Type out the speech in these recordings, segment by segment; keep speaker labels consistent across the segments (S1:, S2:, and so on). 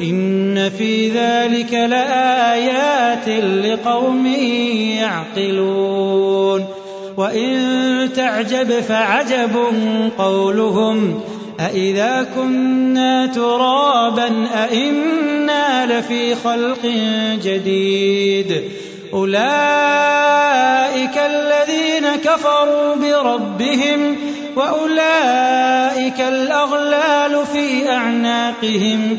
S1: إن في ذلك لآيات لقوم يعقلون. وإن تعجب فعجب قولهم أإذا كنا ترابا أإنا لفي خلق جديد. أولئك الذين كفروا بربهم وأولئك الأغلال في أعناقهم.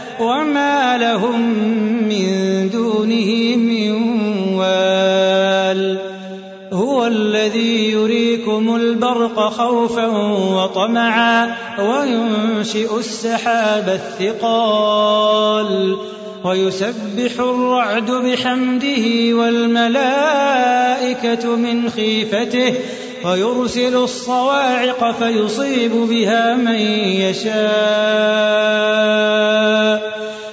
S1: وما لهم من دونه من وال هو الذي يريكم البرق خوفا وطمعا وينشئ السحاب الثقال ويسبح الرعد بحمده والملائكه من خيفته ويرسل الصواعق فيصيب بها من يشاء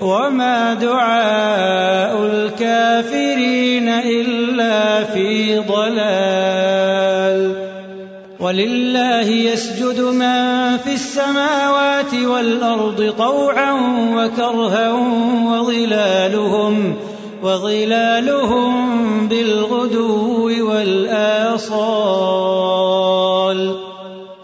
S1: وما دعاء الكافرين إلا في ضلال ولله يسجد من في السماوات والأرض طوعا وكرها وظلالهم وظلالهم بالغدو والآصال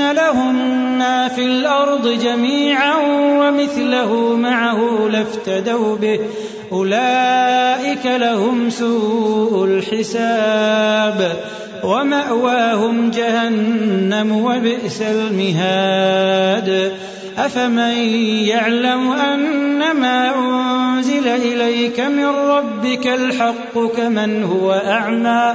S1: لهم ما في الأرض جميعا ومثله معه لافتدوا به أولئك لهم سوء الحساب ومأواهم جهنم وبئس المهاد أفمن يعلم أنما أنزل إليك من ربك الحق كمن هو أعمى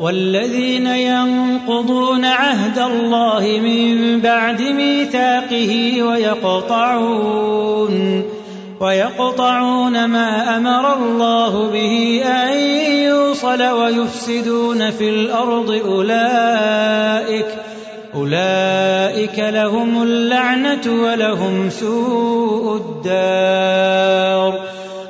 S1: والذين ينقضون عهد الله من بعد ميثاقه ويقطعون ويقطعون ما أمر الله به أن يوصل ويفسدون في الأرض أولئك أولئك لهم اللعنة ولهم سوء الدار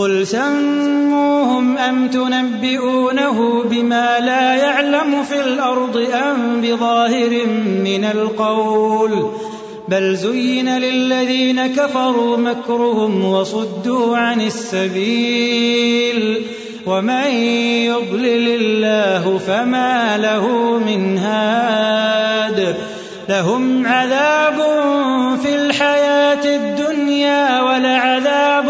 S1: قل سموهم أم تنبئونه بما لا يعلم في الأرض أم بظاهر من القول بل زين للذين كفروا مكرهم وصدوا عن السبيل ومن يضلل الله فما له من هاد لهم عذاب في الحياة الدنيا ولعذاب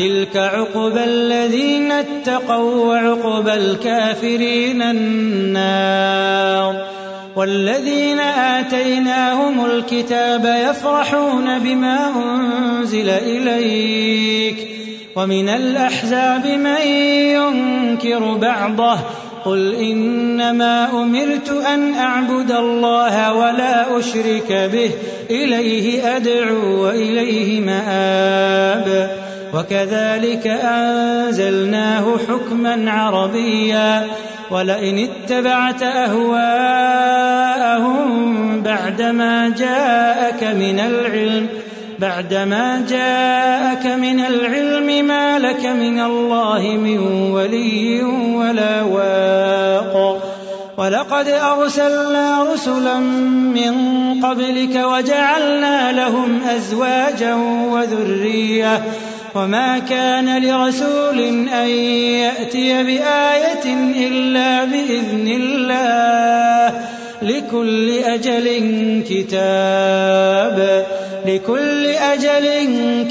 S1: تلك عقبى الذين اتقوا وعقبى الكافرين النار والذين آتيناهم الكتاب يفرحون بما أنزل إليك ومن الأحزاب من ينكر بعضه قل إنما أمرت أن أعبد الله ولا أشرك به إليه أدعو وإليه مآب وكذلك أنزلناه حكما عربيا. ولئن اتبعت أهواءهم بعدما جاءك من العلم بعدما جاءك من العلم ما لك من الله من ولي ولا واق. ولقد أرسلنا رسلا من قبلك وجعلنا لهم أزواجا وذرية. وما كان لرسول أن يأتي بآية إلا بإذن الله. لكل أجل كتاب لكل أجل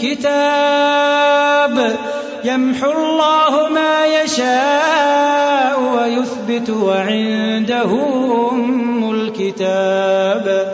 S1: كتاب. يمحو الله ما يشاء ويثبت وعنده أم الكتاب.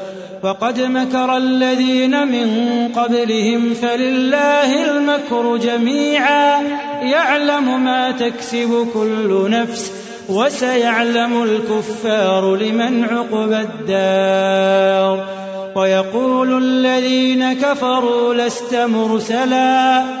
S1: وقد مكر الذين من قبلهم فلله المكر جميعا. يعلم ما تكسب كل نفس وسيعلم الكفار لمن عقب الدار. ويقول الذين كفروا لست مرسلا.